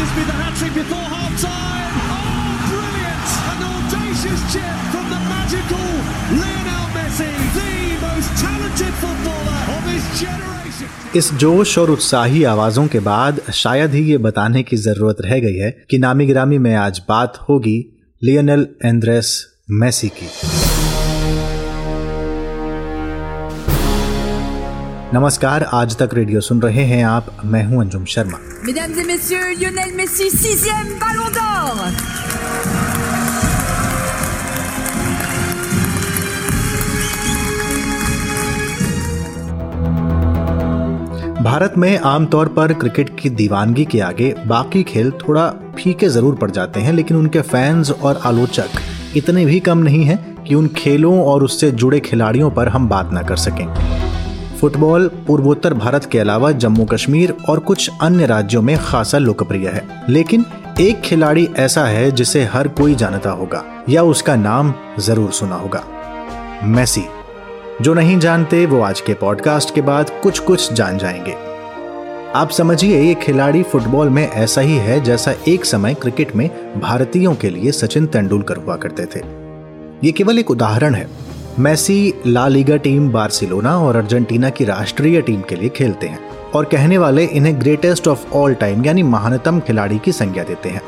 this be the hat trick before half time? Oh, brilliant! An audacious chip from the magical Lionel Messi, the most talented footballer of his generation. इस जोश और उत्साही आवाजों के बाद शायद ही ये बताने की ज़रूरत रह गई है कि नामी गिरामी में आज बात होगी लियोनेल एंड्रेस मेसी की नमस्कार आज तक रेडियो सुन रहे हैं आप। मैं हूँ Anjum Sharma. Mesdames et messieurs, Lionel Messi, sixième ballon d'or! Bharat में आमतौर पर क्रिकेट की दीवानगी के आगे बाकी खेल थोड़ा फीके ज़रूर पड़ जाते हैं लेकिन उनके फैंस और आलोचक इतने भी कम नहीं हैं कि उन खेलों और उससे जुड़े खिलाड़ियों पर हम बात ना कर सकें। फुटबॉल पूर्वोत्तर भारत के अलावा जम्मू कश्मीर और कुछ अन्य राज्यों में खासा लोकप्रिय है। लेकिन एक खिलाड़ी ऐसा है जिसे हर कोई जानता होगा या उसका नाम ज़रूर सुना होगा। मेसी। जो नहीं जानते, वो आज के पॉडकास्ट के बाद कुछ कुछ जान जाएँगे। आप समझिए, ये खिलाड़ी फुटबॉल में ऐसा ही है जैसा एक समय क्रिकेट में भारतीयों के लिए सचिन तेंदुलकर हुआ करते थे। ये केवल एक उदाहरण है। Messi, La Liga team Barcelona और अर्जेंटीना की राष्ट्रीय टीम के लिए खेलते हैं और कहने वाले इन्हें ग्रेटेस्ट ऑफ़ ऑल टाइम यानी महानतम खिलाड़ी की संज्ञा देते हैं।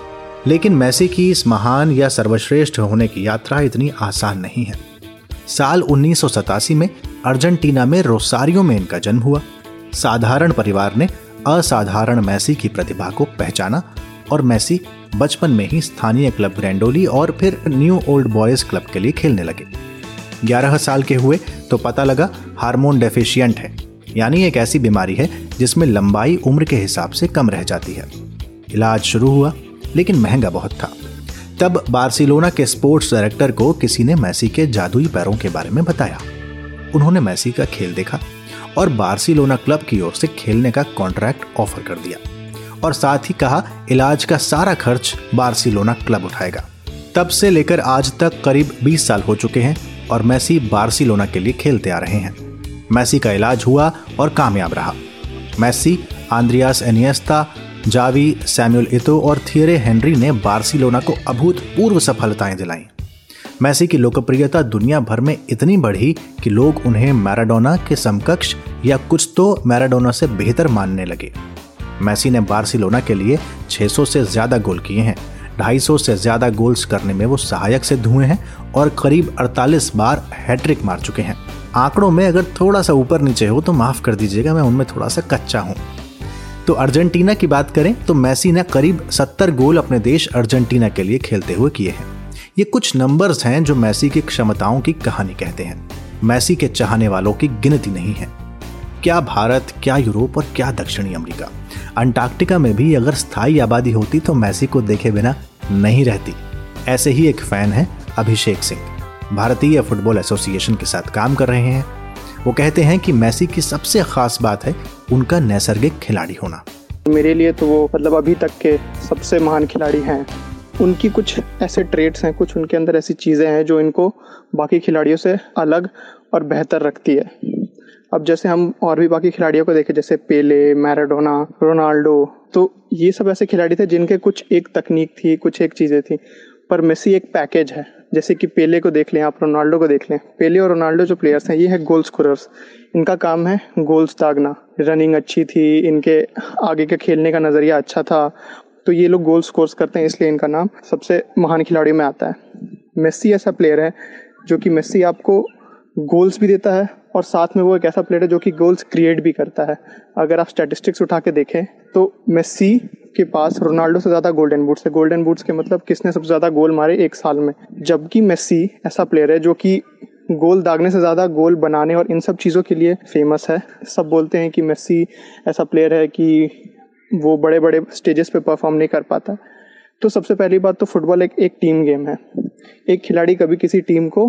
लेकिन मैसी की इस महान या सर्वश्रेष्ठ होने की यात्रा इतनी आसान नहीं है। साल उन्नीस सौ सतासी में अर्जेंटीना में रोसारियो में इनका जन्म हुआ। साधारण परिवार ने असाधारण मैसी की प्रतिभा को पहचाना और मैसी बचपन में ही स्थानीय क्लब ग्रैंडोली और फिर न्यू ओल्ड बॉयज़ क्लब के लिए खेलने लगे। 11 साल के हुए तो पता लगा हार्मोन डेफिशिएंट है। यानी एक ऐसी बीमारी है, जिसमें लंबाई उम्र के हिसाब से कम रह जाती है। इलाज शुरू हुआ, लेकिन महँगा बहुत था। तब बार्सिलोना के स्पोर्ट्स डायरेक्टर को किसी ने मैसी के जादुई पैरों के बारे में बताया। उन्होंने मैसी का खेल देखा और बार्सिलोना क्लब की ओर से खेलने का कॉन्ट्रैक्ट ऑफ़र कर दिया और साथ ही कहा, इलाज का सारा खर्च बार्सिलोना क्लब उठाएगा। तब से लेकर आज तक करीब 20 साल हो चुके हैं और मैसी बार्सिलोना के लिए खेलते आ रहे हैं। मैसी का इलाज हुआ और कामयाब रहा। Messi, Andres Iniesta Xavi Samuel Eto'o और थियरे हेनरी ने बार्सिलोना को अभूतपूर्व सफलताएँ दिलाई। मैसी की लोकप्रियता दुनिया भर में इतनी बढ़ी कि लोग उन्हें मैराडोना के समकक्ष या कुछ तो मैराडोना से बेहतर मानने लगे। मैसी ने बार्सिलोना के लिए 600 से ज़्यादा गोल किए हैं 250 से ज़्यादा गोल्स करने में वो सहायक सिद्ध हुए हैं और करीब 48 बार हैट्रिक मार चुके हैं। आंकड़ों में अगर थोड़ा सा ऊपर नीचे हो तो माफ़ कर दीजिएगा, मैं उनमें थोड़ा सा कच्चा हूँ। तो अर्जेंटीना की बात करें तो मैसी ने करीब 70 गोल अपने देश अर्जेंटीना के लिए खेलते हुए किए हैं। ये कुछ नंबर्स हैं जो मैसी की क्षमताओं की कहानी कहते हैं। मैसी के चाहने वालों की गिनती नहीं है। क्या भारत, क्या यूरोप और क्या दक्षिणी अमेरिका? अंटार्कटिका में भी अगर स्थायी आबादी होती तो मैसी को देखे बिना नहीं रहती। ऐसे ही एक फ़ैन है अभिषेक सिंह। भारतीय फुटबॉल एसोसिएशन के साथ काम कर रहे हैं। वो कहते हैं कि मैसी की सबसे खास बात है उनका नैसर्गिक खिलाड़ी होना। मेरे लिए तो वो मतलब अभी तक के सबसे महान खिलाड़ी हैं। उनकी कुछ ऐसे ट्रेड्स हैं, कुछ उनके अंदर ऐसी चीज़ें हैं जो इनको बाकी खिलाड़ियों से अलग और बेहतर रखती है। अब जैसे हम और भी बाकी खिलाड़ियों को देखें, जैसे पेले, मैराडोना, रोनाल्डो तो ये सब ऐसे खिलाड़ी थे जिनके कुछ एक तकनीक थी, कुछ एक चीज़ें थी, पर मेसी एक पैकेज है। जैसे कि पेले को देख लें, आप रोनाल्डो को देख लें। पेले और रोनाल्डो जो प्लेयर्स हैं, ये है गोल स्कोरर्स इनका काम है गोल्स दागना। रनिंग अच्छी थी, इनके आगे के खेलने का नज़रिया अच्छा था। तो ये लोग गोल स्कोर्स करते हैं, इसलिए इनका नाम सबसे महान खिलाड़ियों में आता है। मेस्सी ऐसा प्लेयर है, जो कि मेस्सी आपको गोल्स भी देता है और साथ में वो एक ऐसा प्लेयर है जो कि गोल्स क्रिएट भी करता है। अगर आप स्टैटिस्टिक्स उठा के देखें तो मेस्सी के पास रोनाल्डो से ज़्यादा गोल्डन बूट्स है। गोल्डन बूट्स के मतलब किसने सबसे ज़्यादा गोल मारे एक साल में? जबकि मेस्सी ऐसा प्लेयर है जो कि गोल दागने से ज़्यादा गोल बनाने और इन सब चीज़ों के लिए फ़ेमस है। सब बोलते हैं कि मेसी ऐसा प्लेयर है कि वो बड़े बड़े स्टेजेस पे परफॉर्म नहीं कर पाता। तो सबसे पहली बात तो फुटबॉल एक एक टीम गेम है। एक खिलाड़ी कभी किसी टीम को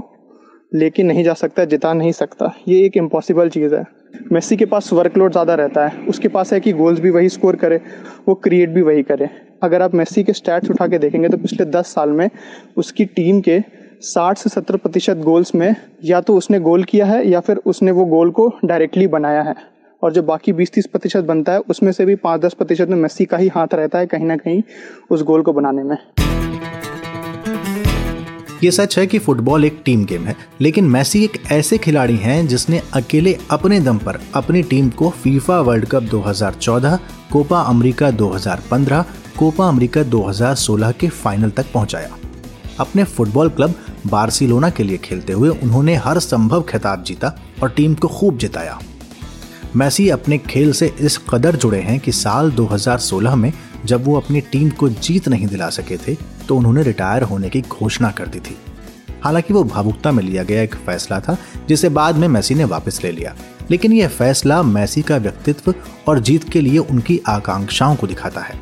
लेके नहीं जा सकता, जिता नहीं सकता। ये एक इम्पॉसिबल चीज़ है। मेसी के पास वर्कलोड ज़्यादा रहता है। उसके पास है कि गोल्स भी वही स्कोर करे, वो क्रिएट भी वही करे। अगर आप मेसी के स्टैट्स उठा के देखेंगे तो पिछले दस साल में उसकी टीम के साठ से सत्तर प्रतिशत गोल्स में या तो उसने गोल किया है, या फिर उसने वो गोल को डायरेक्टली बनाया है। और जो बाकी बीस तीस प्रतिशत बनता है, उसमें से भी पाँच दस प्रतिशत में मेसी का ही हाथ रहता है कहीं ना कहीं उस गोल को बनाने में। ये सच है कि फुटबॉल एक टीम गेम है लेकिन मैसी एक ऐसे खिलाड़ी हैं जिसने अकेले अपने दम पर अपनी टीम को FIFA world cup 2014, Copa America 2015, Copa America 2016 के फाइनल तक पहुँचाया। अपने फुटबॉल क्लब बार्सिलोना के लिए खेलते हुए उन्होंने हर संभव खिताब जीता और टीम को खूब जिताया। मैसी अपने खेल से इस कदर जुड़े हैं कि साल 2016 में जब वो अपनी टीम को जीत नहीं दिला सके थे तो उन्होंने रिटायर होने की घोषणा कर दी थी। हालाँकि वो भावुकता में लिया गया एक फैसला था, जिसे बाद में मैसी ने वापस ले लिया। लेकिन यह फैसला मैसी का व्यक्तित्व और जीत के लिए उनकी आकांक्षाओं को दिखाता है।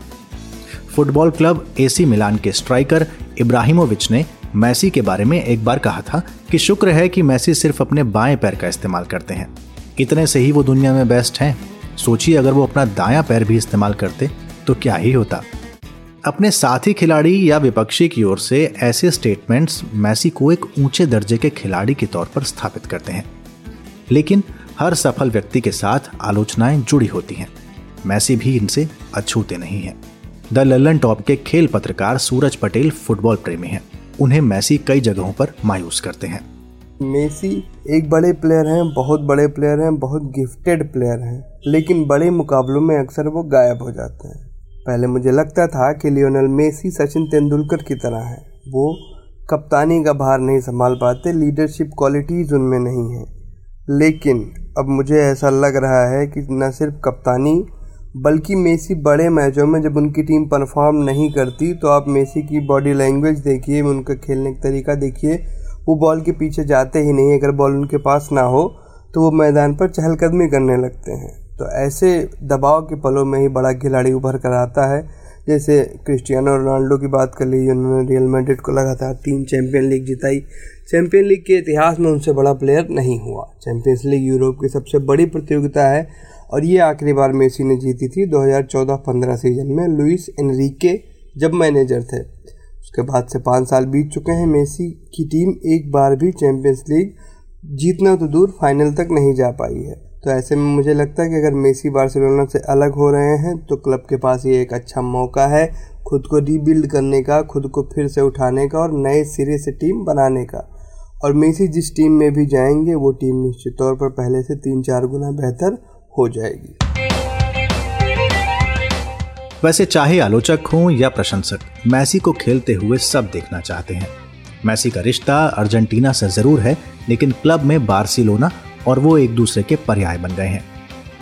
फुटबॉल क्लब एसी मिलान के स्ट्राइकर इब्राहिमोविच ने मैसी के बारे में एक बार कहा था कि शुक्र है कि मैसी सिर्फ़ अपने बाएँ पैर का इस्तेमाल करते हैं। इतने से ही वो दुनिया में बेस्ट हैं। सोचिए अगर वो अपना दायां पैर भी इस्तेमाल करते तो क्या ही होता। अपने साथी खिलाड़ी या विपक्षी की ओर से ऐसे स्टेटमेंट्स मैसी को एक ऊँचे दर्जे के खिलाड़ी के तौर पर स्थापित करते हैं। लेकिन हर सफल व्यक्ति के साथ आलोचनाएँ जुड़ी होती हैं। मैसी भी इनसे अछूते नहीं हैं। द लल्लन टॉप के खेल पत्रकार सूरज पटेल फुटबॉल प्रेमी हैं। उन्हें मैसी कई जगहों पर मायूस करते हैं। मेसी एक बड़े प्लेयर हैं, बहुत बड़े प्लेयर हैं, बहुत गिफ्टेड प्लेयर हैं, लेकिन बड़े मुकाबलों में अक्सर वो गायब हो जाते हैं। पहले मुझे लगता था कि लियोनल मेसी सचिन तेंदुलकर की तरह है। वो कप्तानी का भार नहीं संभाल पाते, लीडरशिप क्वालिटीज़ उनमें नहीं है। लेकिन अब मुझे ऐसा लग रहा है कि न सिर्फ़ कप्तानी, बल्कि मेसी बड़े मैचों में जब उनकी टीम परफॉर्म नहीं करती तो आप मेसी की बॉडी लैंग्वेज देखिए, उनका खेलने का तरीका देखिए। वो बॉल के पीछे जाते ही नहीं, अगर बॉल उनके पास ना हो तो वो मैदान पर चहलकदमी करने लगते हैं। तो ऐसे दबाव के पलों में ही बड़ा खिलाड़ी उभर कर आता है। जैसे क्रिस्टियानो रोनाल्डो की बात कर ली, उन्होंने रियल मैड्रिड को लगातार तीन चैंपियन लीग जिताई। चैंपियन लीग के इतिहास में उनसे बड़ा प्लेयर नहीं हुआ। चैंपियंस लीग यूरोप की सबसे बड़ी प्रतियोगिता है और ये आखिरी बार मेसी ने जीती थी 2014-15 सीज़न में लुइस एनरीके, जब मैनेजर थे। उसके बाद से पाँच साल बीत चुके हैं। मेसी की टीम एक बार भी चैंपियंस लीग जीतना तो दूर फाइनल तक नहीं जा पाई है। तो ऐसे में मुझे लगता है कि अगर मेसी बार्सिलोना से अलग हो रहे हैं तो क्लब के पास ये एक अच्छा मौका है खुद को रीबिल्ड करने का, खुद को फिर से उठाने का और नए सिरे से टीम बनाने का। और मेसी जिस टीम में भी जाएँगे, वो टीम निश्चित तौर पर पहले से तीन चार गुना बेहतर हो जाएगी। वैसे चाहे आलोचक हों या प्रशंसक, मैसी को खेलते हुए सब देखना चाहते हैं। मैसी का रिश्ता अर्जेंटीना से ज़रूर है, लेकिन क्लब में बार्सिलोना और वो एक दूसरे के पर्याय बन गए हैं।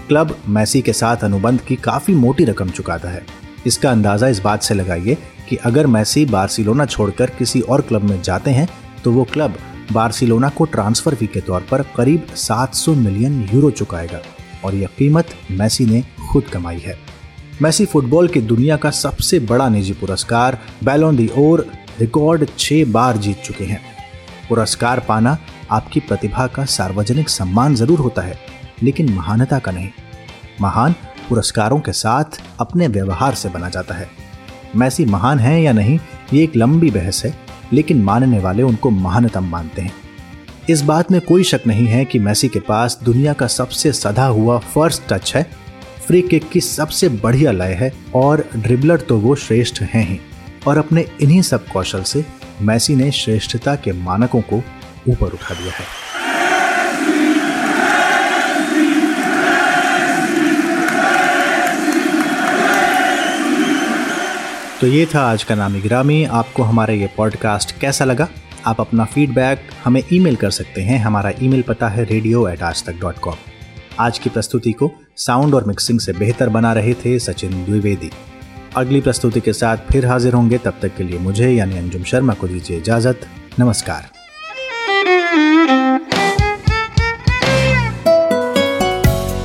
क्लब मैसी के साथ अनुबंध की काफ़ी मोटी रकम चुकाता है। इसका अंदाज़ा इस बात से लगाइए कि अगर मैसी बार्सिलोना छोड़कर किसी और क्लब में जाते हैं तो वो क्लब बार्सिलोना को ट्रांसफ़र फ़ी के तौर पर करीब 700 मिलियन यूरो चुकाएगा और यह कीमत मैसी ने खुद कमाई है। मैसी फुटबॉल की दुनिया का सबसे बड़ा निजी पुरस्कार बैलोन दी ओर रिकॉर्ड छह बार जीत चुके हैं। पुरस्कार पाना आपकी प्रतिभा का सार्वजनिक सम्मान ज़रूर होता है, लेकिन महानता का नहीं। महान पुरस्कारों के साथ अपने व्यवहार से बना जाता है। मैसी महान है या नहीं, ये एक लंबी बहस है, लेकिन मानने वाले उनको महानतम मानते हैं। इस बात में कोई शक नहीं है कि मैसी के पास दुनिया का सबसे सधा हुआ फ़र्स्ट टच है। फ्री किक की सबसे बढ़िया लय है, और ड्रिबलर तो वो श्रेष्ठ हैं ही। और अपने इन्हीं सब कौशल से मैसी ने श्रेष्ठता के मानकों को ऊपर उठा दिया है। तो ये था आज का नामी ग्रामी। आपको हमारा ये पॉडकास्ट कैसा लगा? आप अपना फीडबैक हमें ईमेल कर सकते हैं। हमारा ईमेल पता है रेडियो एट आज तक डॉट कॉम आज की प्रस्तुति को साउंड और मिक्सिंग से बेहतर बना रहे थे सचिन द्विवेदी। अगली प्रस्तुति के साथ फिर हाजिर होंगे। तब तक के लिए मुझे यानी अंजुम शर्मा को दीजिए इजाज़त। नमस्कार।